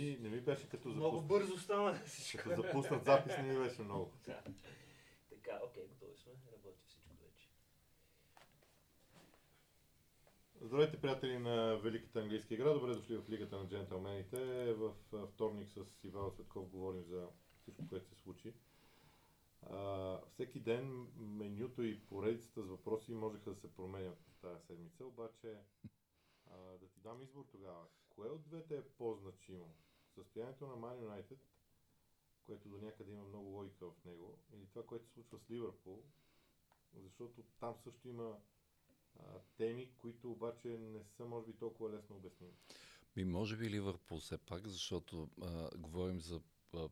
ми, не ми беше като Много запуснат. бързо стана всичко. Като запуснат запис не ми беше много. Да. Така, окей, готови сме. Работи всичко вече. Здравейте, приятели на Великата английска игра. Добре дошли в Лигата на джентълмените. В вторник с Ивайло Цветков говорим за всичко, което се случи. А, всеки ден менюто и поредицата с въпроси можеха да се променят тази седмица, обаче а, да ти дам избор тогава. Кое от двете е по-значимо? Състоянието на Man United, което до някъде има много логика в него, или това, което се случва с Ливърпул, защото там също има а, теми, които обаче не са, може би, толкова лесно обясними. Ми, може би Ливърпул все пак, защото а, говорим за а,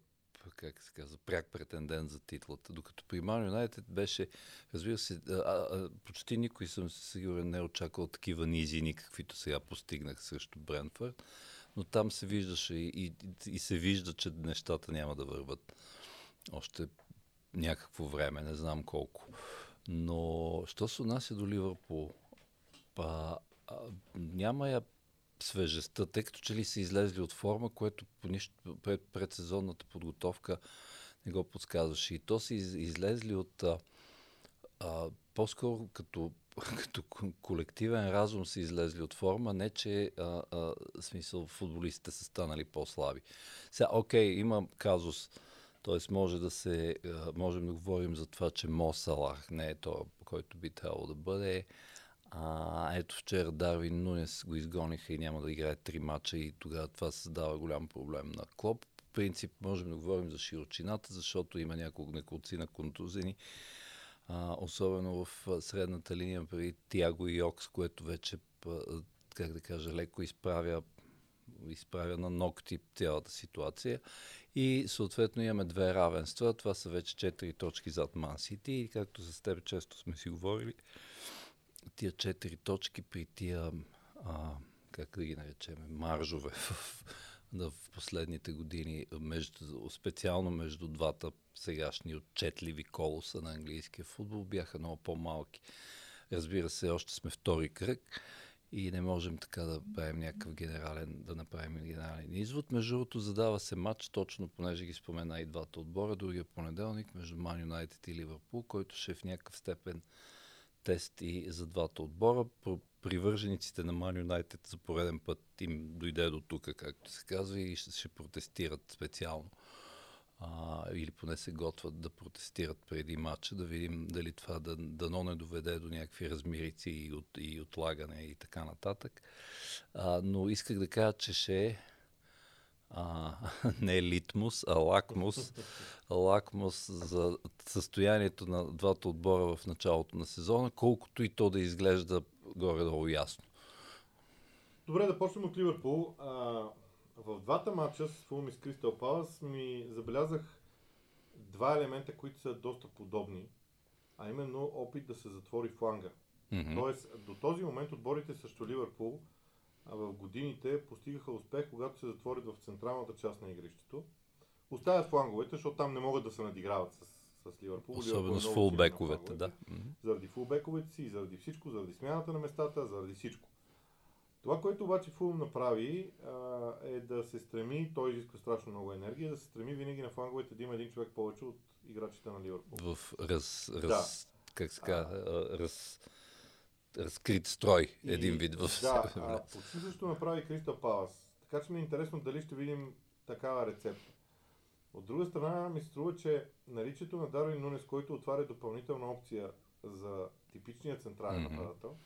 как се казва, пряк претендент за титлата. Докато при Ман Юнайтед беше, разбира се, а, а, почти никой съм сигурен не е очаквал такива низини, каквито сега постигнах срещу Брентфорд, но там се виждаше и, и, и се вижда, че нещата няма да върват още някакво време, не знам колко. Но, що се отнася до Ливърпул, па, а, няма я свежестта, тъй като че ли са излезли от форма, което по нищо пред, предсезонната подготовка не го подсказваше. И то са из, излезли от а, а, по-скоро като, като колективен разум са излезли от форма, не че а, а, смисъл футболистите са станали по-слаби. Сега, окей, има казус, т.е. може да се, а, можем да говорим за това, че Мо Салах не е то, който би трябвало да бъде. А, ето вчера Дарвин Нунес го изгониха и няма да играе три мача и тогава това създава голям проблем на Клоп. В принцип можем да говорим за широчината, защото има няколко неколци на контузени. А, особено в средната линия преди Тиаго и Йокс, което вече, как да кажа, леко изправя изправя на ногти цялата ситуация. И съответно имаме две равенства. Това са вече четири точки зад Ман Сити. И както с теб често сме си говорили, тия четири точки при тия, а, как да ги наречем, маржове в, в, в последните години, между, специално между двата сегашни отчетливи колоса на английския футбол, бяха много по-малки. Разбира се, още сме втори кръг и не можем така да правим някакъв генерален, да направим генерален извод. Между другото, задава се матч, точно понеже ги спомена и двата отбора, другия понеделник между Man United и Ливърпул, който ще е в някакъв степен и за двата отбора. Привържениците на Man United за пореден път им дойде до тук, както се казва, и ще, ще протестират специално. А, или поне се готвят да протестират преди матча, да видим дали това да, дано не доведе до някакви размирици и, от, и отлагане и така нататък. А, но исках да кажа, че ще е а, не литмус, а лакмус. лакмус за състоянието на двата отбора в началото на сезона, колкото и то да изглежда горе-долу ясно. Добре, да почнем от Ливърпул. А, в двата матча с Фулм и с Кристал Палас ми забелязах два елемента, които са доста подобни, а именно опит да се затвори фланга. Mm-hmm. Тоест, до този момент отборите срещу Ливърпул в годините постигаха успех, когато се затворят в централната част на игрището. Оставят фланговете, защото там не могат да се надиграват с, с Ливърпул. Особено с фулбековете, да. Заради фулбековете си, заради всичко, заради смяната на местата, заради всичко. Това, което обаче Фулм направи, а, е да се стреми, той изисква страшно много енергия, да се стреми винаги на фланговете да има един човек повече от играчите на Ливърпул. В раз, раз да. как се казва, раз, разкрит строй, и, един вид в Да, а, почти също направи Кристал Палас. Така че ми е интересно дали ще видим такава рецепта. От друга страна ми се струва, че наличието на Дарвин Нунес, който отваря допълнителна опция за типичния централен mm-hmm. нападател,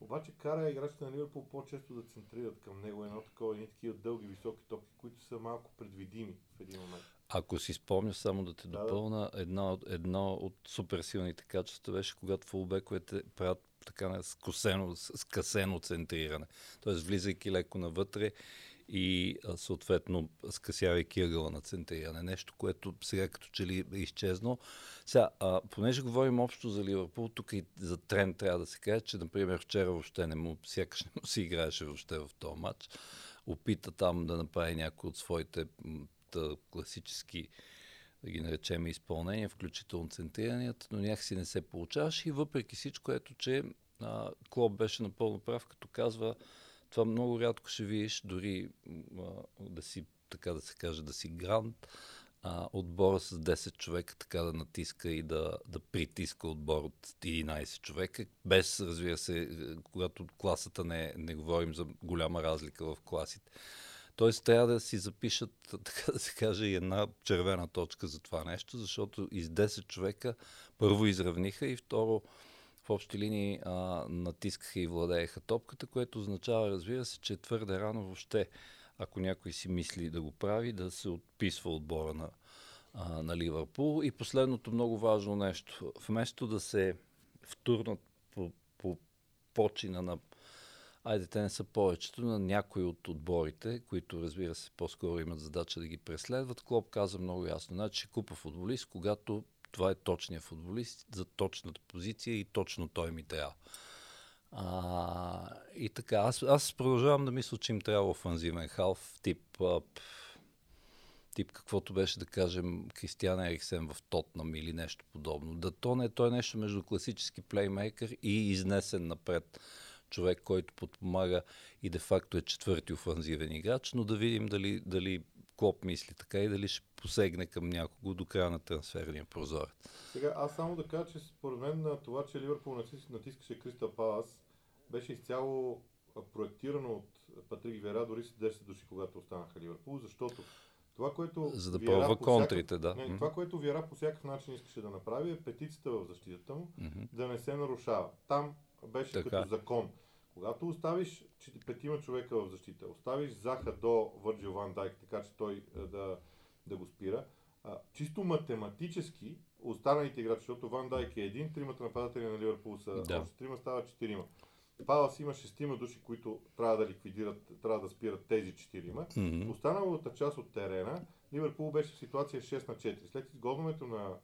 обаче кара играчите на Ливърпул по-често да центрират към него едно такова, едни такива дълги, високи топки, които са малко предвидими в един момент. Ако си спомня, само да те да, допълна, да. Едно, едно от суперсилните качества беше, когато фулбековете правят така скосено, скъсено центриране. Тоест, влизайки леко навътре и съответно скъсявайки ъгъла на центриране. Нещо, което сега като че ли е изчезнало. Сега, а, понеже говорим общо за Ливърпул, тук и за тренд трябва да се каже, че, например, вчера въобще не му, сякаш не му си играеше въобще в този матч. Опита там да направи някои от своите тъ, класически да ги наречем изпълнения, включително центриранията, но някакси не се получаваше и въпреки всичко, ето, че а, Клоп беше напълно прав, като казва, това много рядко ще видиш, дори а, себе си, така да се каже, да си грант, а, отбора с 10 човека така да натиска и да, да притиска отбор от 11 човека, без, разбира се, когато класата не, не говорим за голяма разлика в класите. Тоест трябва да си запишат, така да се каже, една червена точка за това нещо, защото из 10 човека първо изравниха и второ в общи линии а, натискаха и владееха топката, което означава, разбира се, че твърде рано въобще, ако някой си мисли да го прави, да се отписва отбора на, а, на Ливърпул. И последното много важно нещо. Вместо да се втурнат по, по почина на Айде, те не са повечето на някои от отборите, които разбира се по-скоро имат задача да ги преследват. Клоп каза много ясно. Значи купа футболист, когато това е точният футболист за точната позиция и точно той ми трябва. А, и така, аз, аз продължавам да мисля, че им трябва офанзивен халф, тип, а, тип каквото беше да кажем Кристиан Ериксен в Тотнам или нещо подобно. Да то не той е нещо между класически плеймейкър и изнесен напред човек, който подпомага и де-факто е четвърти офанзивен играч, но да видим дали, дали Клоп мисли така и дали ще посегне към някого до края на трансферния прозорец. Сега, аз само да кажа, че според мен на това, че Ливърпул натискаше Кристал Палас, беше изцяло проектирано от Патрик Вера, дори с 10 души, когато останаха Ливърпул, защото това, което За да пробва контрите, да. Не, това, което Вера по всякакъв начин искаше да направи е петицията в защитата му mm-hmm. да не се нарушава. Там беше така. като закон. Когато оставиш петима човека в защита, оставиш Заха до Върджил Ван Дайк, така че той е, да, да го спира, а, чисто математически останалите играчи, защото Ван Дайк е един, тримата нападатели на Ливърпул са да. още трима, става четирима. Палас има шестима души, които трябва да ликвидират, трябва да спират тези четирима. Mm-hmm. Останалата част от терена, Ливърпул беше в ситуация 6 на 4. След изгодването на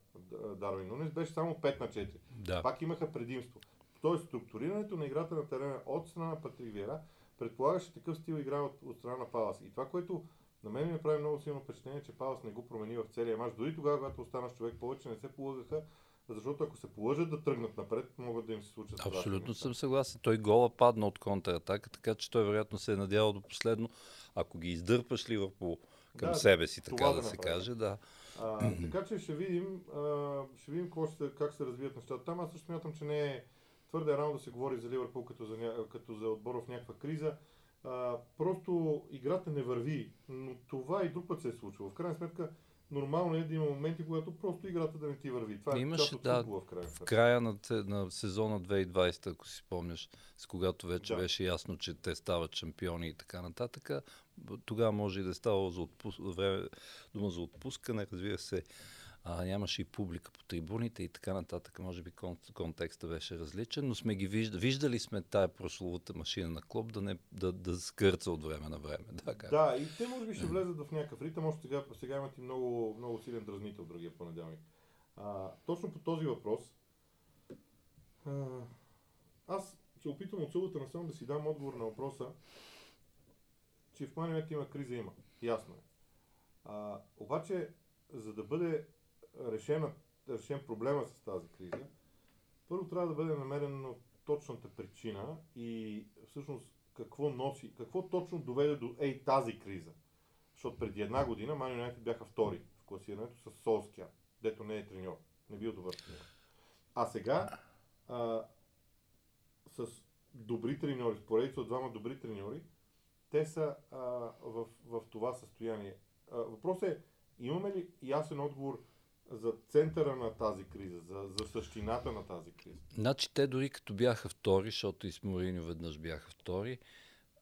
Дарвин Нунес беше само 5 на 4. Да. Пак имаха предимство. Тоест, структурирането на играта на терена от страна на Патрик Вера предполагаше такъв стил игра от, от страна на Палас. И това, което на мен ми направи много силно впечатление, че Палас не го промени в целия мач. Дори тогава, когато остана с човек повече, не се полагаха, защото ако се положат да тръгнат напред, могат да им се случат. Абсолютно съм съгласен. Той гола падна от контратака, така че той вероятно се е надявал до последно. Ако ги издърпаш ли по към да, себе си, така да, да се каже, да. А, така че ще видим, а, ще видим ще, как се развият нещата. Там аз също смятам, че не е твърде рано да се говори за Ливърпул като за, като за отбор в някаква криза. А, просто играта не върви, но това и друг път се е случило. В крайна сметка, нормално е да има моменти, когато просто играта да не ти върви. Това е Имаше, част да, в края. В края на, на сезона 2020, ако си спомняш, с когато вече да. беше ясно, че те стават шампиони и така нататък, тогава може и да е става за отпус... време, дума за отпускане, разбира се а, нямаше и публика по трибуните и така нататък. Може би кон, контекста беше различен, но сме ги виждали. Виждали сме тая прословута машина на клуб да, не, да, да скърца от време на време. Да, как? да и те може би ще влезат в някакъв ритъм. Още сега, сега имат и много, много силен дразнител другия понеделник. А, точно по този въпрос а, аз се опитвам от силата на да си дам отговор на въпроса, че в момента има криза, има. Ясно е. А, обаче, за да бъде решена, решен проблема с тази криза, първо трябва да бъде намерена точната причина и всъщност какво носи, какво точно доведе до ей тази криза. Защото преди една година Ман Юнайтед бяха втори в класирането с Солския, дето не е треньор. Не бил добър треньор. А сега а, с добри треньори, с поредица от двама добри треньори, те са а, в, в това състояние. А, въпросът е, имаме ли ясен отговор за центъра на тази криза, за, за същината на тази криза. Значи те дори като бяха втори, защото и с Мориньо веднъж бяха втори,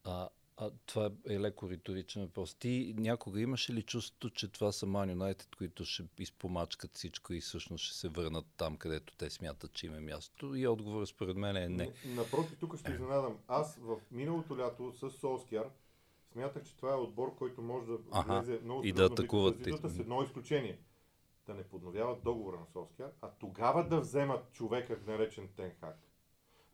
а, а това е леко риторичен въпрос. Ти някога имаше ли чувството, че това са Ман Юнайтед, които ще изпомачкат всичко и всъщност ще се върнат там, където те смятат, че има място? И отговорът според мен е не. Напротив, тук ще изненадам. Аз в миналото лято с Солскияр смятах, че това е отбор, който може да влезе много и да атакуват. С едно изключение – да не подновяват договора на Солскияр, а тогава да вземат човека, наречен Тенхак.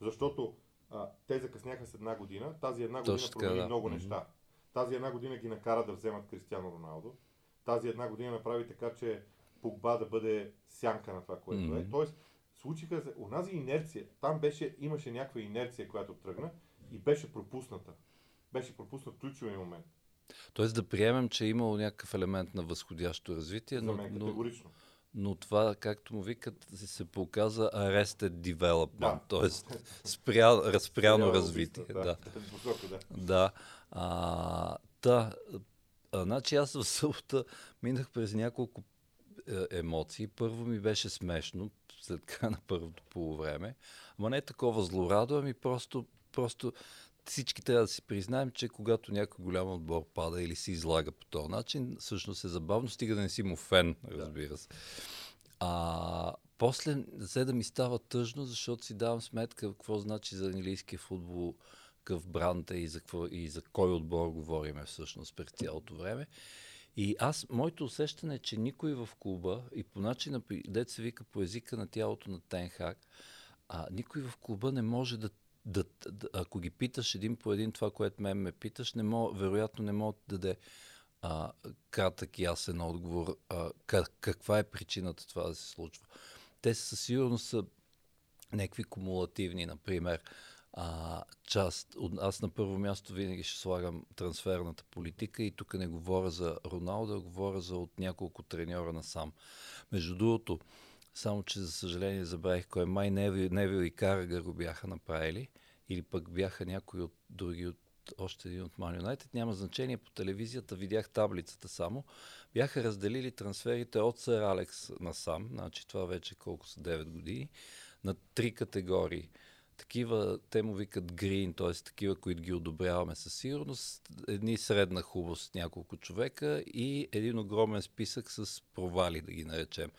Защото а, те закъсняха с една година, тази една година Точно, промени да. много mm-hmm. неща. Тази една година ги накара да вземат Кристиано Роналдо. Тази една година направи така, че Погба да бъде сянка на това, което mm-hmm. е. Тоест, случиха се, онази инерция, там беше, имаше някаква инерция, която тръгна и беше пропусната. Беше пропуснат ключови момент. Тоест да приемем, че е имало някакъв елемент на възходящо развитие, но, но, но това, както му викат, се, показа arrested development, Да. т.е. спря, разпряно развитие. Да. Да. Да. А, та, а, значи аз в събота минах през няколко е, емоции. Първо ми беше смешно, след края на първото полувреме. Ама не е такова злорадо, ами просто, просто всички трябва да си признаем, че когато някой голям отбор пада или се излага по този начин, всъщност е забавно, стига да не си му фен, разбира се. А, после взе да ми става тъжно, защото си давам сметка какво значи за английския футбол какъв бранд е и за, какво, и за кой отбор говориме всъщност през цялото време. И аз, моето усещане е, че никой в клуба и по начина, дет се вика по езика на тялото на Тенхак, а, никой в клуба не може да, да, да, ако ги питаш един по един това, което мен ме питаш, не мога, вероятно не мога да даде а, кратък и ясен отговор а, как, каква е причината това да се случва. Те със сигурност са някакви кумулативни, например. А, част, от, аз на първо място винаги ще слагам трансферната политика и тук не говоря за Роналдо, а говоря за от няколко треньора насам. Между другото, само че за съжаление забравих кой е. Май Невил, и Карагър го бяха направили. Или пък бяха някои от други от още един от Man United, няма значение. По телевизията, видях таблицата само. Бяха разделили трансферите от Сър Алекс насам, значи това вече колко са? 9 години, на три категории. Такива, те му викат грин, т.е. такива, които ги одобряваме със сигурност, едни средна хубост, няколко човека и един огромен списък с провали, да ги наречем.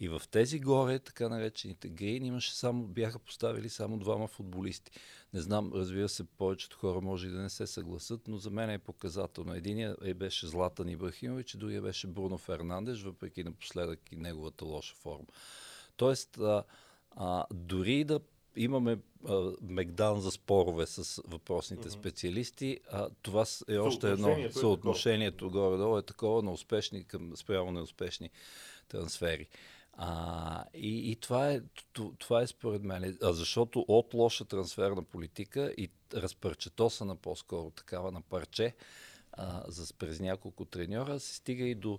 И в тези горе, така наречените грин, имаше само, бяха поставили само двама футболисти. Не знам, разбира се, повечето хора може и да не се съгласат, но за мен е показателно. Единият е, беше Златан Ибрахимович, другия беше Бруно Фернандеш, въпреки напоследък и неговата лоша форма. Тоест, а, а, дори да имаме а, Мегдан за спорове с въпросните Мгм. специалисти, а, това е още едно. Съотношението е Съотношението горе-долу е такова на успешни към спрямо неуспешни трансфери. А, и, и това, е, това е според мен, а защото от лоша трансферна политика и разпарчетосана по-скоро такава на парче а, за, през няколко треньора, се стига и до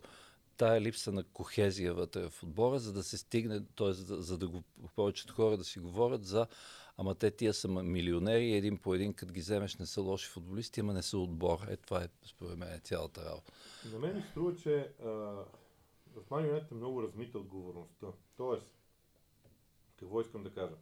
тая липса на кохезия вътре в отбора, за да се стигне, т.е. За, за да го повечето хора да си говорят за ама те тия са милионери, един по един, като ги вземеш, не са лоши футболисти, ама не са отбор. Е, това е, според мен, цялата работа. На мен ми струва, че а, в United е много размита отговорността. Тоест, какво искам да кажа?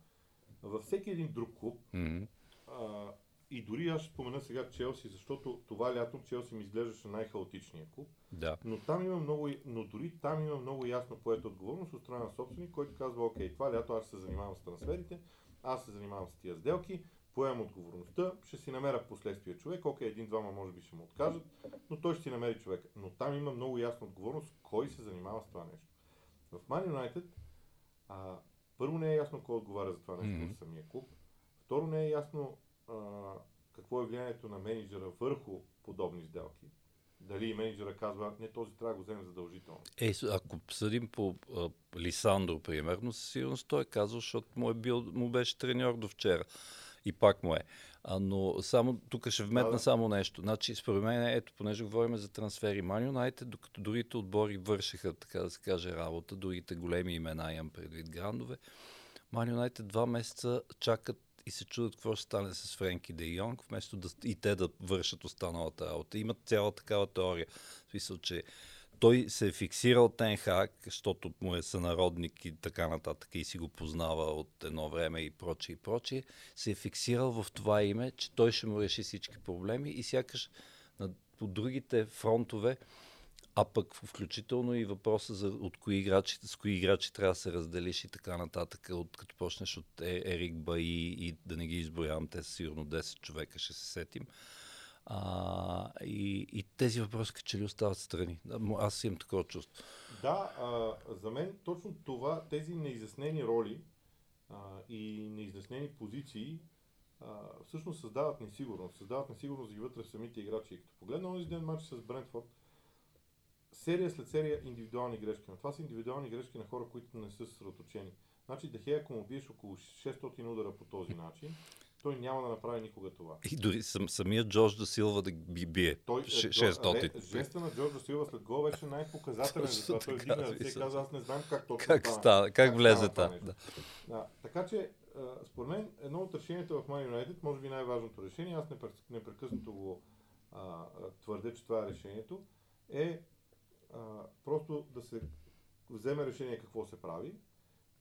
Във всеки един друг клуб, Мгм. а, и дори аз ще спомена сега Челси, защото това лято Челси ми изглеждаше най-хаотичния клуб, Да. но там има много, но дори там има много ясно поета отговорност от страна на собственик, който казва, окей, това лято аз се занимавам с трансферите, аз се занимавам с тия сделки, поемам отговорността, ще си намеря в последствие човек, окей, един-двама може би ще му откажат, но той ще си намери човек. Но там има много ясна отговорност, кой се занимава с това нещо. В Man United, а, първо не е ясно кой отговаря за това нещо Мгм. в самия клуб, второ не е ясно а, какво е влиянието на менеджера върху подобни сделки. Дали менеджера казва, не, този трябва да го вземем задължително. Е, ако съдим по а, Лисандро, примерно, със сигурност той е казал, защото му, е бил, му беше треньор до вчера. И пак му е. А, но само тук ще вметна Да, да. само нещо. Значи, според мен, ето, понеже говорим за трансфери, Man United, докато другите отбори вършиха, така да се каже, работа, другите големи имена, имам предвид грандове, Man United два месеца чакат и се чудят какво ще стане с Френки Де Йонг, вместо да, и те да вършат останалата работа. Имат цяла такава теория. В смисъл, че той се е фиксирал Тенхак, защото му е сънародник и така нататък и си го познава от едно време и прочее и прочее, се е фиксирал в това име, че той ще му реши всички проблеми и сякаш на, по другите фронтове, а пък включително и въпроса за от кои играчи, с кои играчи трябва да се разделиш и така нататък, от, като почнеш от Е- Ерик Баи и да не ги изброявам, те са сигурно 10 човека, ще се сетим. А, и, и тези въпроси че ли остават страни. Аз имам такова чувство. Да, а, за мен точно това, тези неизяснени роли а, и неизяснени позиции а, всъщност създават несигурност. Създават несигурност и вътре в самите играчи. Като погледна онзи ден матч с Брентфорд, серия след серия индивидуални грешки. Но това са индивидуални грешки на хора, които не са съсредоточени. Значи Дехея, ако му биеш около 600 удара по този начин, той няма да направи никога това. И дори сам, самият Джордж да Силва да ги бие. Той, е, 600. Ре, жеста на Джордж Силва след гол беше най-показателен, Точно затова той така, вдигна ръце и смисъл. каза, аз не знам как точно Как стана. става, как влезе стана това та? Да. Да, така че, според мен, едно от решенията в Man United, може би най-важното решение, аз непрек- непрекъснато го а, твърдя, че това е решението, е а, просто да се вземе решение какво се прави,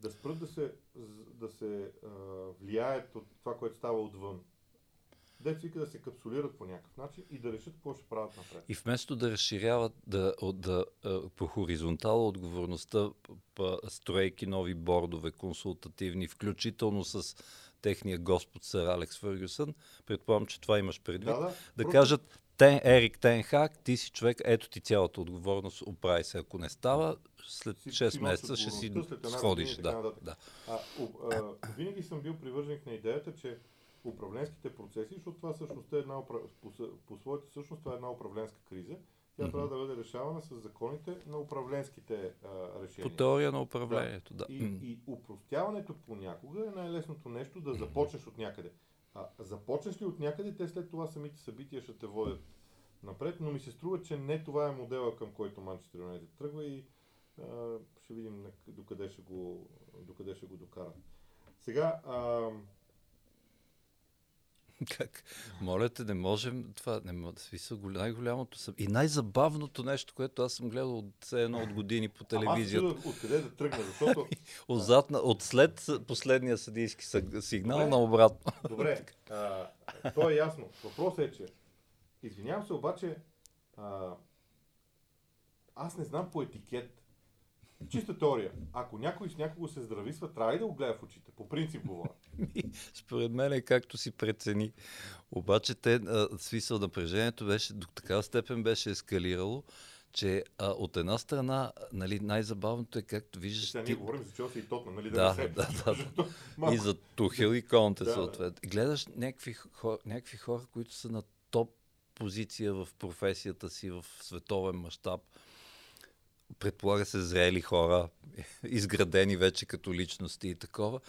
да спрат да се, да се а, влияят от това, което става отвън. Дето вика да се капсулират по някакъв начин и да решат какво ще правят напред. И вместо да разширяват да, да, по хоризонтала отговорността, строейки нови бордове, консултативни, включително с техния господ сър Алекс Фъргюсън, предполагам, че това имаш предвид, Да, да. да просто- кажат, Тен, Ерик Тенхак, ти си човек, ето ти цялата отговорност, оправи се. Ако не става, след Си- 6 си носиш месеца ще си сходиш. и Да, да. А, а, винаги съм бил привърженик на идеята, че управленските процеси, защото това всъщност е една, по, по своята същност това е една управленска криза, тя Мгм. трябва да бъде решавана с законите на управленските а, решения. По теория на управлението, да. И, М. и упростяването понякога е най-лесното нещо да започнеш от някъде. А започнеш ли от някъде, те след това самите събития ще те водят напред, но ми се струва, че не това е модела към който Манчестър Юнайтед тръгва и а, ще видим докъде, ще го, докъде ще го докара. Сега, а, Как? Моля те, не можем това. Не мо- смисъл, гол- най-голямото съм. И най-забавното нещо, което аз съм гледал от все едно от години по ама аз телевизията. откъде да тръгна, защото Отзад, от след последния съдийски сигнал Добре. на обратно. Добре, а, то е ясно. Въпросът е, че извинявам се, обаче а, аз не знам по етикет. Чиста теория. Ако някой с някого се здрависва, трябва ли да го гледа в очите? По принцип говоря. Според мен е както си прецени. Обаче те, а, смисъл напрежението беше до такава степен беше ескалирало, че а, от една страна, нали, най-забавното е както виждаш Сега ти... ние говорим за Челси и Тотнам, нали? Да, не се... да, да, да. Малко. И за Тухел и Конте, Да, да. съответно. И Гледаш някакви хора, някакви хора, които са на топ позиция в професията си, в световен мащаб. Предполага се зрели хора, изградени вече като личности и такова.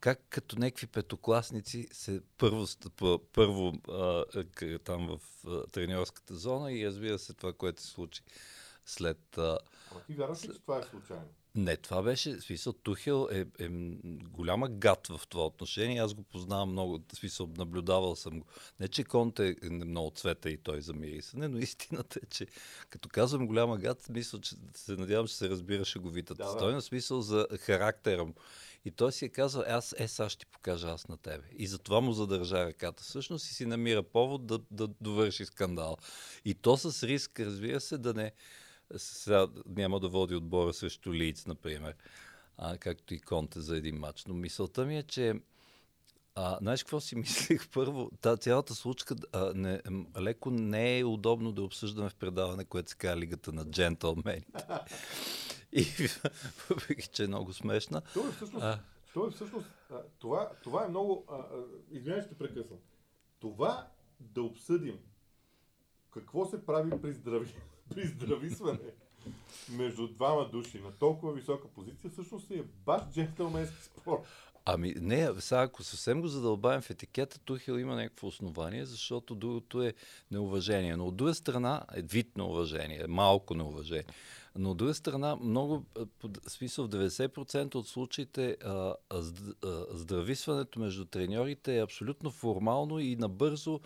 Как като някакви петокласници се първо, ст- п- първо а, там в а, треньорската зона и разбира се това, което се случи след а, ти вярваш ли, че това е случайно? Не, това беше, смисъл, Тухел е, е голяма гад в това отношение. Аз го познавам много, смисъл, наблюдавал съм го. Не, че Конте е много цвета и той за мирисане, но истината е, че като казвам голяма гад, мисля, че се надявам, че се разбира шеговитата Да, стойност, смисъл за характера му. И той си е казал, аз е, сега ще ти покажа аз на тебе. И затова му задържа ръката всъщност и си намира повод да, да довърши скандал. И то с риск, разбира се, да не, сега няма да води отбора срещу Лиц, например, а, както и Конте за един матч. Но мисълта ми е, че а, знаеш какво си мислих? Първо, та цялата случка а, не, леко не е удобно да обсъждаме в предаване, което се казва Лигата на джентълмените. И въпреки, че е много смешна. То е всъщност, А. то е всъщност а, това, това е много... а, а, Извинявай, ще прекъсвам. Това да обсъдим какво се прави при, здрави, при здрависване между двама души на толкова висока позиция, всъщност е баш джентълменски спор. Ами не, сега ако съвсем го задълбаем в етикета, Тухел има някакво основание, защото другото е неуважение. Но от друга страна е вид неуважение, малко неуважение. Но от друга страна, много, смисъл в 90% от случаите а, а, здрависването между треньорите е абсолютно формално и набързо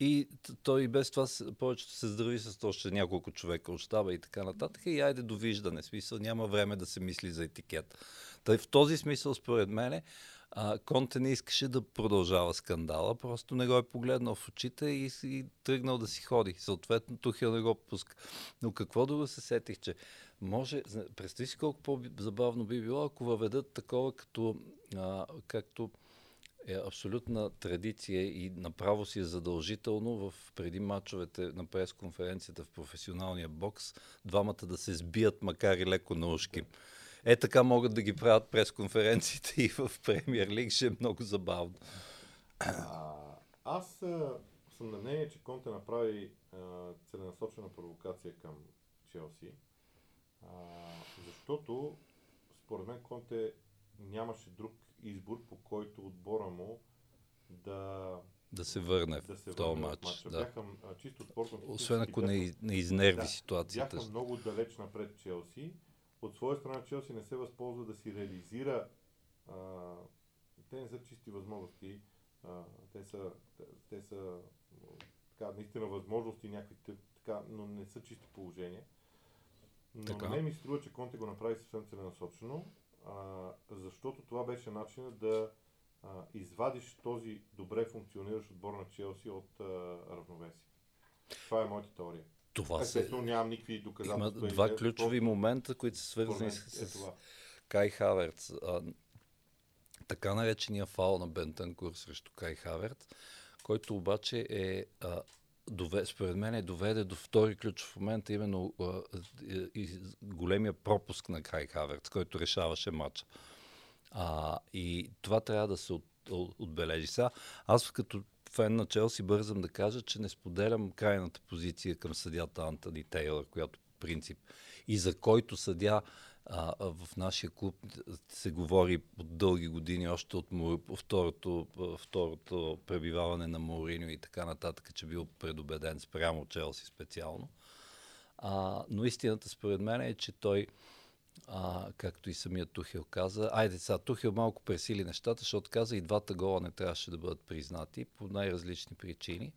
и той и без това повечето се здрави с още няколко човека от щаба и така нататък. И айде довиждане. Смисъл няма време да се мисли за етикет. Тъй в този смисъл, според мен, Конте не искаше да продължава скандала, просто не го е погледнал в очите и, и тръгнал да си ходи. Съответно, Тухел не го пуска. Но какво друго се сетих, че може, представи си колко по-забавно би било, ако въведат такова като, а, както е абсолютна традиция и направо си е задължително в преди мачовете на пресконференцията в професионалния бокс двамата да се сбият, макар и леко на ушки. Е така могат да ги правят пресконференциите и в Премьер Лиг, ще е много забавно. А, аз а, съм на мнение, че Конте направи а, целенасочена провокация към Челси, а, защото според мен Конте нямаше друг избор, по който отбора му да, да се върне да се в този матч. матча. Да. Бяха а, чисто спортно. Освен ако не, не изнерви Да, ситуацията. бяха много далеч напред Челси. От своя страна Челси не се възползва да си реализира а, те не са чисти възможности. А, те са, те, са така, наистина възможности някакви, така, но не са чисти положения. Но Така. мен ми струва, че Конте го направи съвсем целенасочено, а, защото това беше начинът да а, извадиш този добре функциониращ отбор на Челси от а, равновесие. Това е моята теория. Това се... Нямам никакви доказателства. Има два ключови момента, които са свързани с, е с. Кай Хаверц. А, така наречения фал на Бентанкур срещу Кай Хаверц, който обаче е, а, според мен е доведе до втори ключов момент, именно а, големия пропуск на Кай Хаверц, който решаваше матча. А, и това трябва да се от, от, отбележи. Сега, аз като фен на Челси бързам да кажа, че не споделям крайната позиция към съдята Антони Тейлър, която по принцип и за който съдя а, в нашия клуб се говори от дълги години, още от Му- второто, второто пребиваване на Мауриньо и така нататък, че бил предубеден спрямо Челси специално. А, но истината според мен е, че той а, както и самия Тухел каза. Айде сега, Тухел малко пресили нещата, защото каза и двата гола не трябваше да бъдат признати по най-различни причини.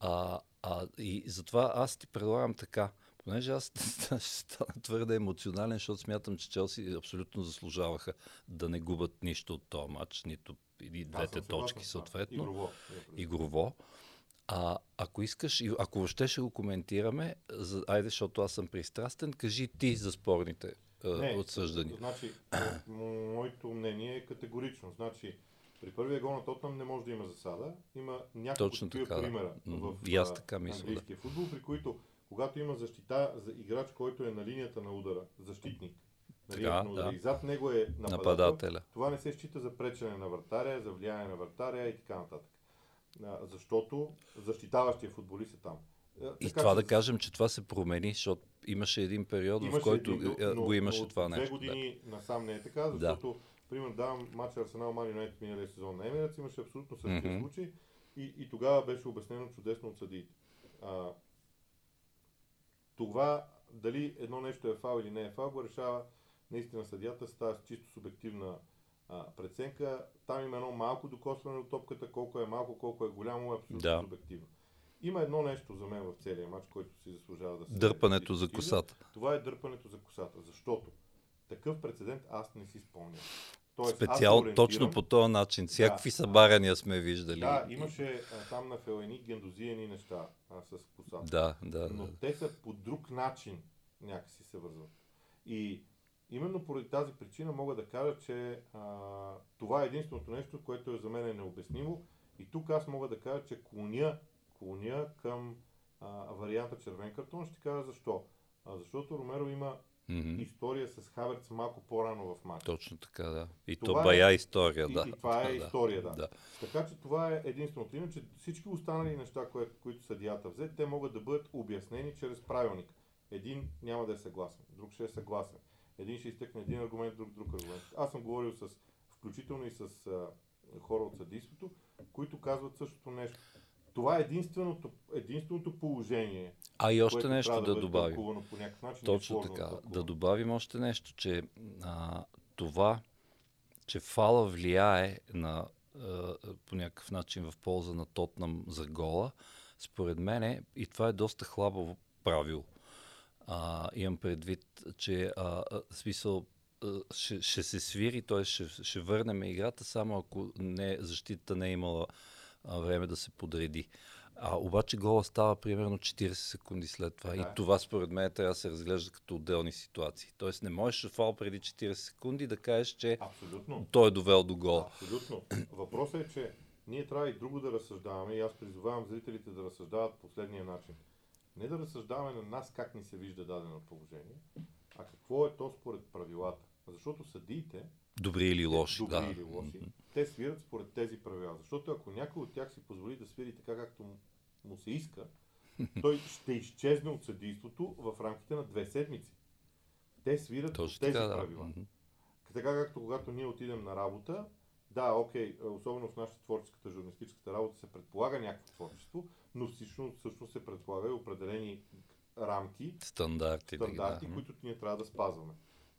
А, а, и затова аз ти предлагам така, понеже аз ще стана твърде емоционален, защото смятам, че Челси абсолютно заслужаваха да не губят нищо от този матч, нито и двете точки съответно Игрово. игрово. А, ако искаш, ако въобще ще го коментираме, за, айде, защото аз съм пристрастен, кажи ти за спорните Не, отсъждания. Значи, мо- моето мнение е категорично. Значи, при първия гол на Тотнам не може да има засада. Има няколко Точно такива така, да. примера М, в аз така мисля, да. английския футбол, при които когато има защита за играч, който е на линията на удара, защитник, на линията на удара, да. и зад него е нападател, Нападателя. това не се счита за пречене на вратаря, за влияние на вратаря и така нататък. А, защото защитаващия футболист е там. И така това че да кажем, че това се промени, защото имаше един период, в Имаше който един, е, но- го имаше но това нещо. Две години насам не е така, Да. защото, примерно, давам матч Арсенал Ман Юнайтед миналия сезон на Емирец, имаше абсолютно същия Мгм. случай и, и тогава беше обяснено чудесно от съдиите. А, това, дали едно нещо е фал или не е фал, го решава наистина съдията с тази чисто субективна а, преценка. Там има едно малко докосване от топката, колко е малко, колко е голямо, е абсолютно Да. субективно. Има едно нещо за мен в целия матч, който си заслужава да се Дърпането за косата. Това е дърпането за косата, защото такъв прецедент аз не си спомням. Тоест, Специално точно по този начин. Всякакви събаряния сме виждали. Да, имаше а, там на Фелени гендозиени неща а, с косата. Да, да, Но да. те са по друг начин някакси се вързват. И именно поради тази причина мога да кажа, че а, това е единственото нещо, което е за мен е необяснимо. И тук аз мога да кажа, че клоня, клоня към а, варианта червен картон. Ще кажа защо. А, защото Ромеро има Мгм. история с Хаверц малко по-рано в матча. Точно така, да. И Това то бая е- история, И, да. и това е да, история, да. да. Така че това е единственото. Иначе всички останали неща, кое, които съдията взе, те могат да бъдат обяснени чрез правилник. Един няма да е съгласен, друг ще е съгласен. Един ще изтъкне един аргумент, друг друг аргумент. Аз съм говорил с, включително и с а, хора от съдийството, които казват същото нещо. Това е единственото, единственото положение, А и още нещо трябва да бъде добавим. по някакъв начин. и Точно сложно така. тълкувано. Да добавим още нещо, че а, това, че фала влияе на, а, по някакъв начин в полза на Тотнам за гола, според мен е, и това е доста хлабаво правило. А, имам предвид, че а, смисъл ще, ще се свири, т.е. ще, ще върнем играта, само ако не, защитата не е имала а, време да се подреди. А, обаче гола става примерно 40 секунди след това. Така И е. това според мен трябва да се разглежда като отделни ситуации. Тоест не можеш фал преди 40 секунди да кажеш, че Абсолютно. той е довел до гола. Абсолютно. Въпросът е, че ние трябва и друго да разсъждаваме и аз призовавам зрителите да разсъждават последния начин. Не да разсъждаваме на нас как ни се вижда дадено положение, а какво е то според правилата. Защото съдиите, Добри или лоши. добри да. или лоши, те свират според тези правила. Защото ако някой от тях си позволи да свири така както му- се иска, той ще изчезне от съдийството в рамките на две седмици. Те свират Точно тези така, да. правила. Мгм. Така както когато ние отидем на работа да, окей, особено в нашата творческата журналистическата работа се предполага някакво творчество, но всъщност, всъщност се предполага и определени рамки, Стандарти. стандарти, да. които ние трябва да спазваме.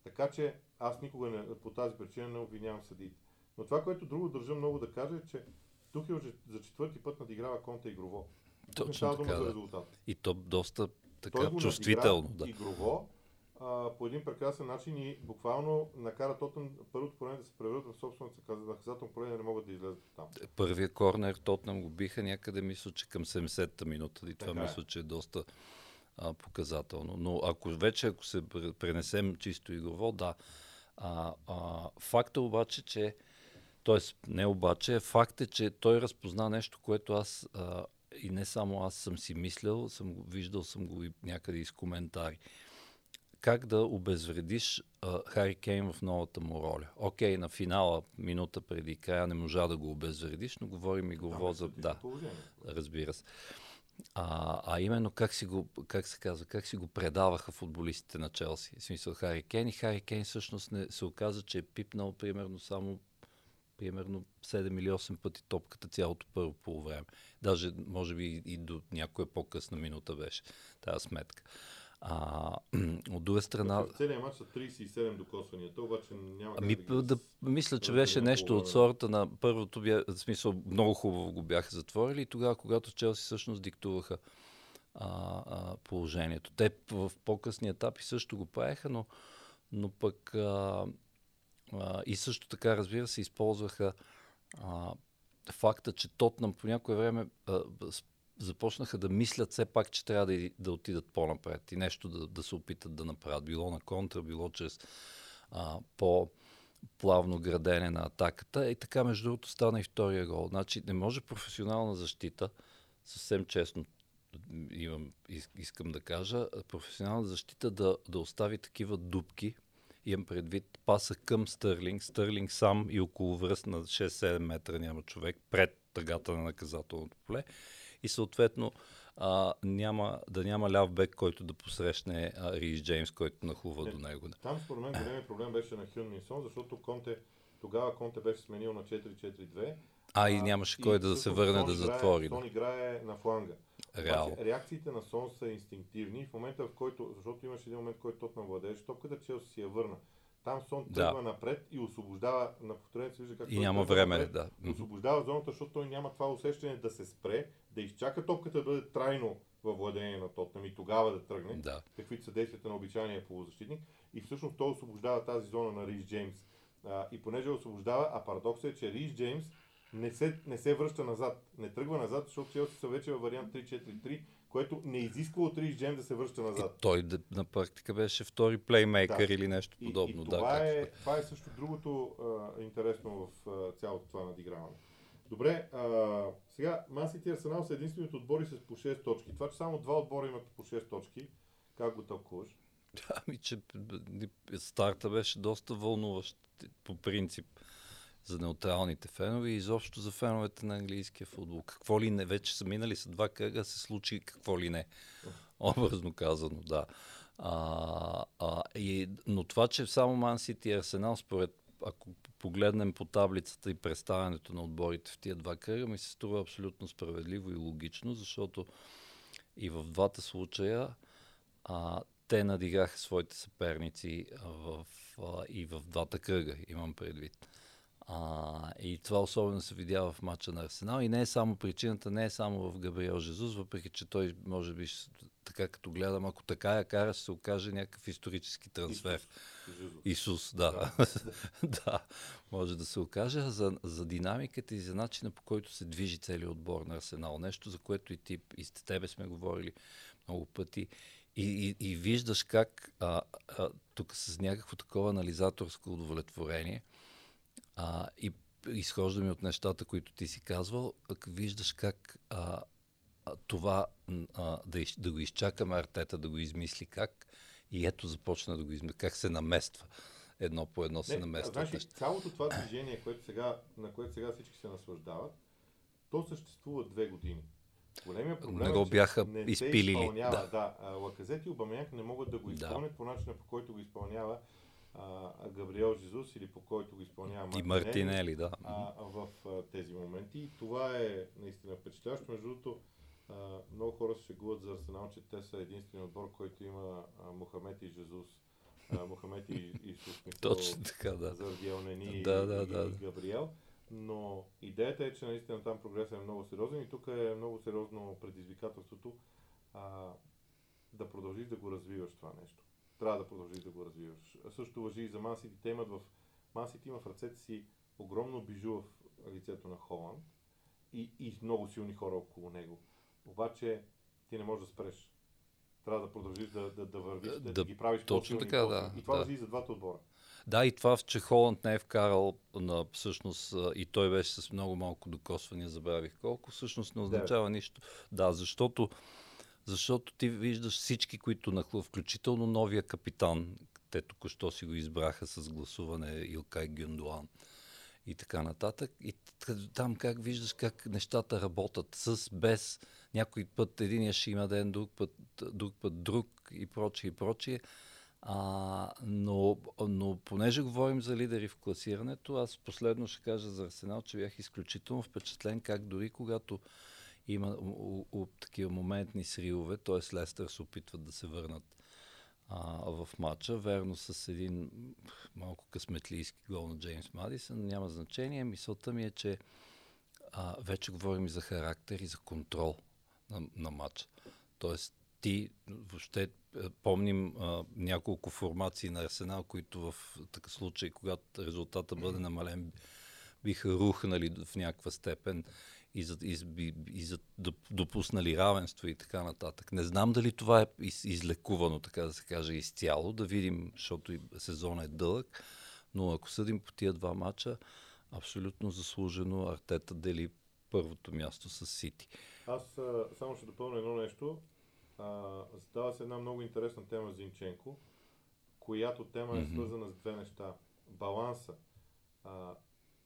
Така че аз никога не, по тази причина не обвинявам съдиите. Но това, което друго държа много да кажа е, че тук е за четвърти път надиграва конта игрово. Точно така, за да. резултат. И то доста така Той чувствително. Да. игрово а, по един прекрасен начин и буквално накара Тотън първото поле да се превърнат в собствената си наказателно поле да не могат да излезат там. Първия корнер Тотнам го биха някъде, мисля, че към 70-та минута. И това е. мисля, че е доста а, показателно. Но ако вече, ако се пр- пренесем чисто игрово, да. А, а, факта обаче, че Тоест, не обаче, факт е, че той разпозна нещо, което аз а, и не само аз съм си мислял, съм го, виждал съм го и някъде из коментари. Как да обезвредиш а, Хари Кейн в новата му роля? Окей, на финала, минута преди края, не можа да го обезвредиш, но говорим и го е за... критично Да, разбира се. А, а именно как, си го, как се казва, как си го предаваха футболистите на Челси. В смисъл Хари Кейн и Хари Кейн всъщност не, се оказа, че е пипнал примерно само примерно 7 или 8 пъти топката цялото първо по време. Даже може би и до някоя по-късна минута беше тази сметка. А, от друга страна, В целият матч са 37 докосванията, обаче няма Ами, да ги... да, мисля, че беше по нещо от сорта на първото, бя, в смисъл много хубаво го бяха затворили и тогава, когато Челси всъщност диктуваха а, а, положението. Те в по-късни етапи също го правеха, но, но пък а, а, и също така, разбира се, използваха а, факта, че Тотнам по някое време а, започнаха да мислят все пак, че трябва да, да отидат по-напред и нещо да, да се опитат да направят. Било на контра, било чрез а, по плавно градене на атаката. И така, между другото, стана и втория гол. Значи, не може професионална защита, съвсем честно имам, ис- искам да кажа, професионална защита да, да остави такива дупки. Имам предвид паса към Стърлинг. Стърлинг сам и около връст на 6-7 метра няма човек пред тъгата на наказателното поле. И съответно а, няма, да няма ляв бек, който да посрещне а, Рис Джеймс, който нахува Не. до него. Там според мен големият проблем беше на Хюн Минсон, защото Конте, тогава Конте беше сменил на 4-4-2. А, и нямаше кой да се върне Сон да играе- затвори. Сон Да. играе на фланга. Реал. Обаче, реакциите на Сон са инстинктивни. В момента, в който, защото имаше един момент, който Тотнам владееше топката, Челси си я върна. Там Сон Да. тръгва напред и освобождава, на повторение се вижда как И няма време, напред, да. Освобождава зоната, защото той няма това усещане да се спре, да изчака топката да бъде трайно във владение на Тотнам и тогава да тръгне Да. каквито са действията на обичайния полузащитник. И всъщност той освобождава тази зона на Рис Джеймс. А, и понеже освобождава, а парадоксът е, че Рис Джеймс не се, не се връща назад. Не тръгва назад, защото Челси са вече във вариант 3-4-3, което не изисква от Рис Джеймс да се връща И назад. той да, на практика беше втори плеймейкър Да. или нещо И, подобно. и да, това, както е, това е също другото а, интересно в а, цялото това надиграване. Добре, а, сега Ман Сити и Арсенал са единствените отбори с по 6 точки. Това, че само два отбора имат по 6 точки, как го тълкуваш? Ами, че старта беше доста вълнуващ по принцип за неутралните фенове и изобщо за феновете на английския футбол. Какво ли не, вече са минали са два кръга, се случи какво ли не. Образно казано, да. А, а, и, но това, че само Ман Сити и Арсенал, според ако погледнем по таблицата и представянето на отборите в тия два кръга, ми се струва абсолютно справедливо и логично, защото и в двата случая а, те надигаха своите съперници в, а, и в двата кръга, имам предвид. А, и това особено се видя в матча на Арсенал. И не е само причината, не е само в Габриел Жезус, въпреки че той, може би, така като гледам, ако така я кара, ще се окаже някакъв исторически трансфер. Жизо. Исус, да. да, може да се окаже за, за динамиката и за начина по който се движи целият отбор на Арсенал. Нещо, за което и ти, и с тебе сме говорили много пъти. И, и, и виждаш как а, а, тук с някакво такова анализаторско удовлетворение а, и изхождаме от нещата, които ти си казвал, виждаш как а, това а, да, из, да го изчакаме Артета, да го измисли как и ето започна да го измисли, как се намества. Едно по едно се Не, наместват значи, неща. цялото това движение, което сега, на което сега всички се наслаждават, то съществува две години. Големия проблем Не е, го че бяха не се изпълнява. да. Да. Лаказет и Обамяк не могат да го Да. изпълнят по начина, по който го изпълнява а, Габриел Жезус или по който го изпълнява И Мартинели, да. а, в а, тези моменти. И това е наистина впечатляващо. Между другото, много хора се шегуват за Арсенал, че те са единствения отбор, който има а, Мохамед и Жезус. А, Мохамед и Исус Михаил, Точно така, да. заради Елнени Да, и, да, и, да. и Габриел. Но идеята е, че наистина там прогресът е много сериозен и тук е много сериозно предизвикателството а, да продължиш да го развиваш това нещо. Трябва да продължиш да го развиваш. Също въжи и за Мансити. Те имат в... Мансити има в ръцете си огромно бижу в лицето на Холанд и, и много силни хора около него. Обаче ти не можеш да спреш. Трябва да продължиш да, да, да вървиш, да, да, Да, ги правиш точно по-силни, така, по-силни. да, И това да. въжи и за двата отбора. Да, и това, че Холанд не е вкарал на всъщност, и той беше с много малко докосвания, забравих колко, всъщност не означава нищо. Да, защото, защото ти виждаш всички, които нахлу, включително новия капитан, те току-що си го избраха с гласуване Илкай Гюндуан и така нататък. И там как виждаш как нещата работят с, без, някой път единия ще има ден, друг път друг, път друг и прочие и прочие. А, но, но понеже говорим за лидери в класирането, аз последно ще кажа за Арсенал, че бях изключително впечатлен как дори когато има у, у, такива моментни сривове, т.е. Лестър се опитват да се върнат а, в матча, верно с един малко късметлийски гол на Джеймс Мадисън, няма значение. Мисълта ми е, че а, вече говорим и за характер и за контрол на, на матча. Тоест, ти въобще е, помним а, няколко формации на Арсенал, които в такъв случай, когато резултата бъде намален, биха рухнали в някаква степен и, за, и, и, за допуснали равенство и така нататък. Не знам дали това е из, излекувано, така да се каже, изцяло, да видим, защото и сезон е дълъг, но ако съдим по тия два мача, абсолютно заслужено Артета дели първото място с Сити. Аз а, само ще допълня едно нещо. А, задава се една много интересна тема за Инченко, която тема е свързана с две неща. Баланса. А,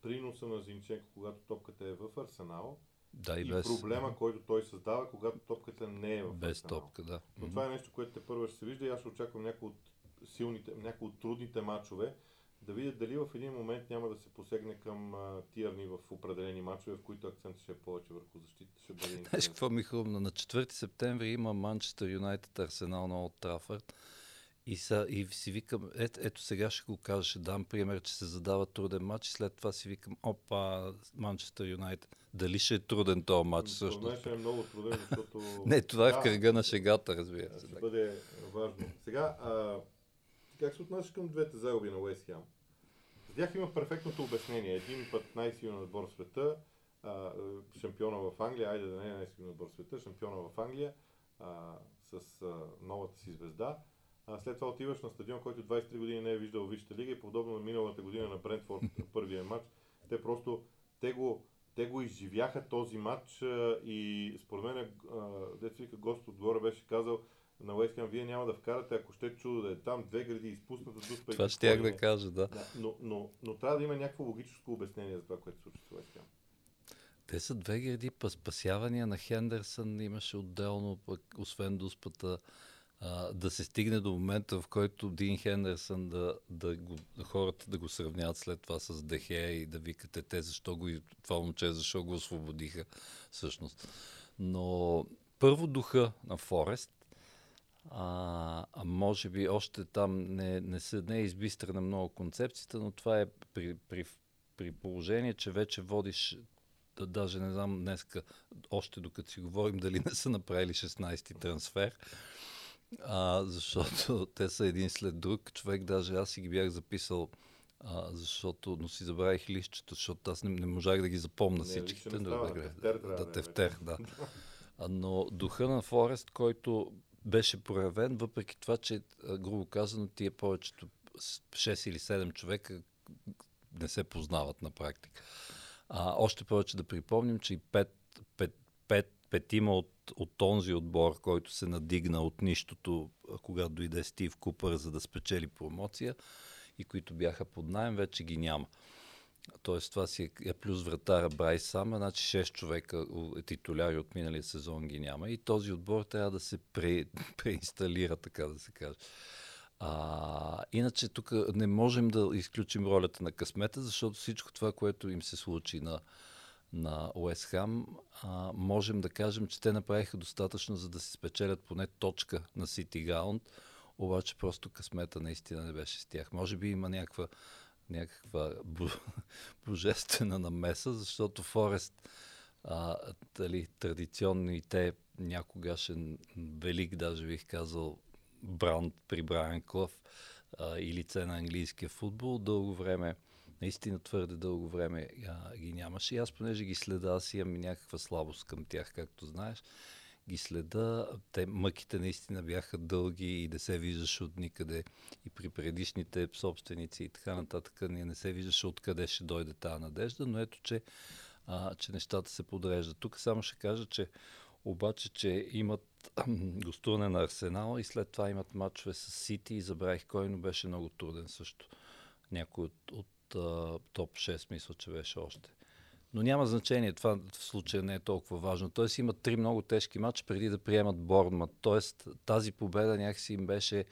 приноса на Зинченко, когато топката е в Арсенал Да, и, и, без, проблема, който той създава, когато топката не е в без Арсенал. топка, да. Но това е нещо, което те първо ще се вижда и аз ще очаквам някои от силните, някои от трудните матчове, да видят дали в един момент няма да се посегне към а, тирни в определени матчове, в които акцент ще е повече върху защита. Ще бъде Знаеш какво ми е хрумна? На 4 септември има Манчестър Юнайтед Арсенал на Олд Трафърд. И, са, и си викам, ето, ето сега ще го кажа, ще дам пример, че се задава труден матч и след това си викам, опа, Манчестър Юнайтед. Дали ще е труден този матч Според мен всъщност? ще е много труден, защото... Не, това е в кръга на шегата, разбира се. Ще бъде важно. Сега, а, как се отнасяш към двете загуби на Уест Хем? За тях има перфектното обяснение. Един път най-силен отбор в света, а, е, шампиона в Англия, айде да не е най-силен отбор в света, шампиона в Англия, а, с а, новата си звезда. А след това отиваш на стадион, който 23 години не е виждал Висшата лига и подобно на миналата година на Брентфорд първия матч. Те просто, те го, те го изживяха този матч а, и според мен, вика гост отгоре беше казал на Уест Хем, вие няма да вкарате, ако ще чудо да е там, две гради изпусната дуспа и Това ли да кажа, да. Да, но, но, но трябва да има някакво логическо обяснение за това, което се случва с Уест Хем. Те са две гради, па спасявания на Хендерсън имаше отделно, пък освен дуспата, да се стигне до момента, в който Дин Хендерсън да, да го, хората да го сравняват след това с Дехе и да викате те защо го, това момче защо го освободиха всъщност. Но първо духа на Форест, а, а може би още там не, не, се, не е избистрена много концепцията, но това е при, при, при положение, че вече водиш да, даже не знам днеска, още докато си говорим, дали не са направили 16-ти трансфер, а, защото те са един след друг. Човек, даже аз си ги бях записал, а, защото, но си забравих лището, защото аз не, не можах да ги запомня Не, всичките. не става, тефтер да, да е тефтер, да. Но духа на Форест, който беше проявен, въпреки това, че, грубо казано, тия повечето с 6 или 7 човека не се познават на практика. А, още повече да припомним, че и пет, пет, пет, петима от, от този отбор, който се надигна от нищото, когато дойде Стив Купър, за да спечели промоция, и които бяха под найем, вече ги няма. Тоест това си е, е плюс вратара Брайс Сама, значи 6 човека у- титуляри от миналия сезон ги няма и този отбор трябва да се пре, преинсталира, така да се каже. А, иначе тук не можем да изключим ролята на късмета, защото всичко това, което им се случи на, на Уест Хам, а, можем да кажем, че те направиха достатъчно, за да се спечелят поне точка на Сити Гаунд, обаче просто късмета наистина не беше с тях. Може би има някаква, някаква божествена намеса, защото Форест а, тали, традиционно и те някогашен велик, даже бих казал, бранд при Брайан Клъв а, и лице на английския футбол, дълго време, наистина твърде дълго време а, ги нямаше. И аз, понеже ги следа, аз имам някаква слабост към тях, както знаеш, ги следа. Те мъките наистина бяха дълги и не се виждаше от никъде. И при предишните собственици и така нататък ние не се виждаше откъде ще дойде тази надежда, но ето, че, а, че нещата се подреждат. Тук само ще кажа, че обаче, че имат гостуване на Арсенал и след това имат матчове с Сити и забравих кой, но беше много труден също. Някой от, от топ 6 мисля, че беше още. Но няма значение, това в случая не е толкова важно. Тоест имат три много тежки матча преди да приемат Борнмат. Тоест тази победа някакси им беше,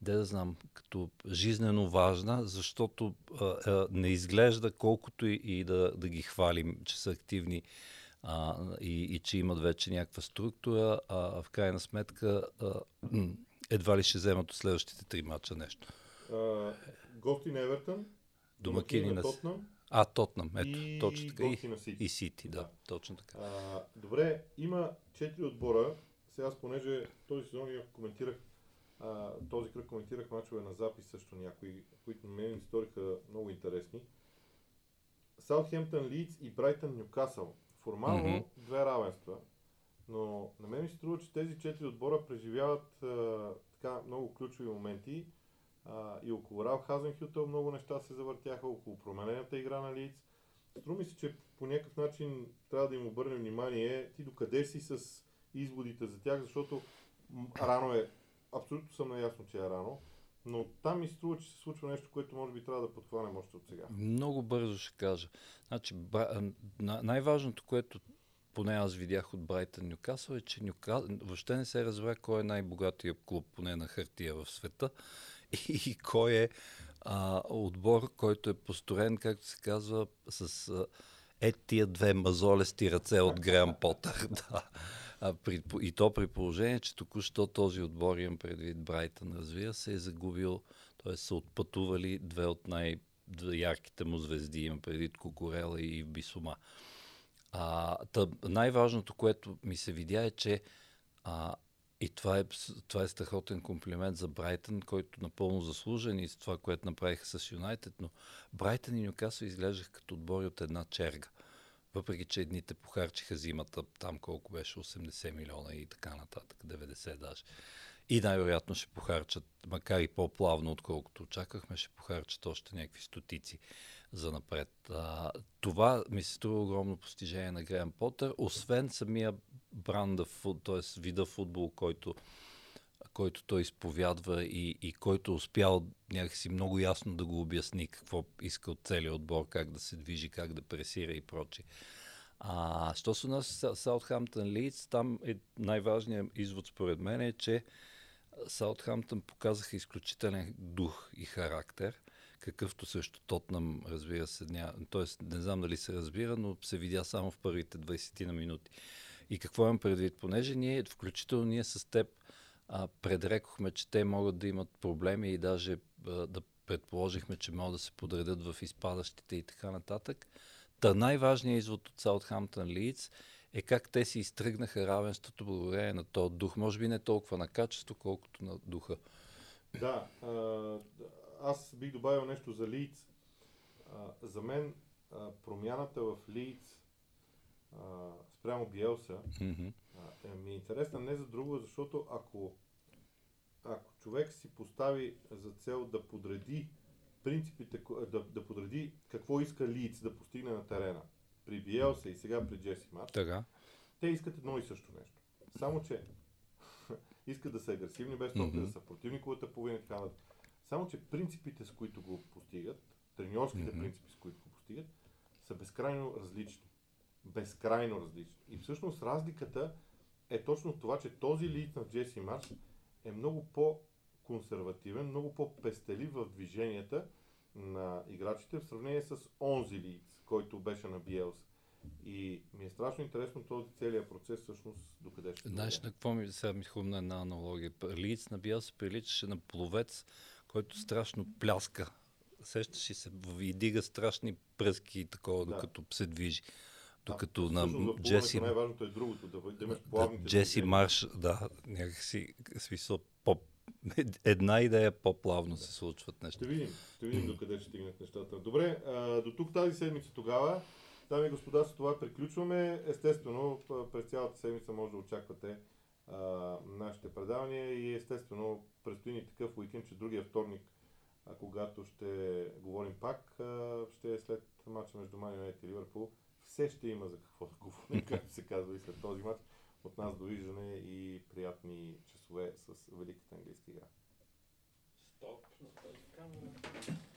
де да знам, като жизнено важна, защото а, а, не изглежда колкото и, и да, да ги хвалим, че са активни а, и, и че имат вече някаква структура, а в крайна сметка а, едва ли ще вземат от следващите три мача нещо. гости на Евертън, домакини на Тотнам. А, Тотнам, ето, и точно така. Сити. И Сити, да, Да. точно така. А, добре, има четири отбора. Сега, понеже този сезон я коментирах, а, този кръг коментирах мачове на запис също някои, които на мен ми сториха много интересни. Саутхемптън, Лидс и Брайтън, Нюкасъл. Формално Мгм. две равенства, но на мен ми се струва, че тези четири отбора преживяват а, така много ключови моменти. А, и около Рал Хазенхютъл много неща се завъртяха, около променената игра на Лидс. Струва ми се, че по някакъв начин трябва да им обърнем внимание ти докъде си с изводите за тях, защото рано е, абсолютно съм наясно, че е рано, но там ми струва, че се случва нещо, което може би трябва да подхванем още от сега. Много бързо ще кажа. Значи, най-важното, което поне аз видях от Брайтън Нюкасъл е, че Нюка... въобще не се разбра кой е най-богатия клуб, поне на хартия в света и, кой е а, отбор, който е построен, както се казва, с а, е тия две мазолести ръце от Греъм Потър. да. А при, и то при положение, че току-що този отбор, имам предвид Брайтън, разбира се, е загубил, т.е. са отпътували две от най- две ярките му звезди, имам предвид Кукурела и Бисума. А, та, най-важното, което ми се видя е, че а, и това е, това е страхотен комплимент за Брайтън, който напълно заслужен и с това, което направиха с Юнайтед, но Брайтън и Нюкасъл изглеждаха като отбори от една черга. Въпреки, че едните похарчиха зимата там колко беше 80 милиона и така нататък, 90 даже. И най-вероятно ще похарчат, макар и по-плавно, отколкото очаквахме, ще похарчат още някакви стотици за напред. А, това ми се струва огромно постижение на Греъм Потър, освен самия бранда, т.е. вида футбол, който, който той изповядва и, и който е успял някакси много ясно да го обясни какво иска от целия отбор, как да се движи, как да пресира и прочие. А, що се нас Саутхамптън Лидс, там е най-важният извод според мен е, че Саутхамптън показаха изключителен дух и характер, какъвто също Тотнам, разбира се, ня... Тоест, не знам дали се разбира, но се видя само в първите 20 на минути. И какво имам предвид? Понеже ние, включително ние с теб, а, предрекохме, че те могат да имат проблеми и даже а, да предположихме, че могат да се подредят в изпадащите и така нататък. Та най-важният извод от Саутхамптън Лидс е как те си изтръгнаха равенството благодарение на този дух. Може би не толкова на качество, колкото на духа. Да, а, аз бих добавил нещо за. А, за мен а, промяната в а, спрямо Биелса а, е, ми е интересна не за друго, защото ако, ако човек си постави за цел да подреди принципите, да, да подреди какво иска Лийц да постигне на терена при Биелса и сега при Джеси Марш, Така. те искат едно и също нещо. Само, че искат да са агресивни без топка, Мгм. да са противниковата половина и така нататък. Само, че принципите, с които го постигат, треньорските Мгм. принципи, с които го постигат, са безкрайно различни. Безкрайно различни. И всъщност разликата е точно това, че този лид на Джеси Марш е много по по-консервативен, много по-пестелив в движенията на играчите в сравнение с онзи Лиц, който беше на Биелс. И ми е страшно интересно този целият процес всъщност докъде ще Знаеш на какво ми сега ми хрумна една аналогия? Лиц на Биелс приличаше на половец, който страшно пляска. Сещаш ли се и дига страшни пръски и такова, Да. докато се движи. Докато а, на Джеси, най-важното е другото, да, да имаш да, плавните Джеси движения. Марш, да, някакси смисъл по, една идея по-плавно се случват неща. Ще видим, ще видим докъде ще стигнат нещата. Добре, а, до тук тази седмица тогава. Дами и господа, с това приключваме. Естествено, през цялата седмица може да очаквате нашите предавания и естествено предстои ни такъв уикенд, че другия вторник, а, когато ще говорим пак, а, ще е след матча между Man United и Ливърпул. Все ще има за какво да говорим, както се казва и след този матч. От нас довиждане и приятни часове с великата английска игра. Стоп на тази камера.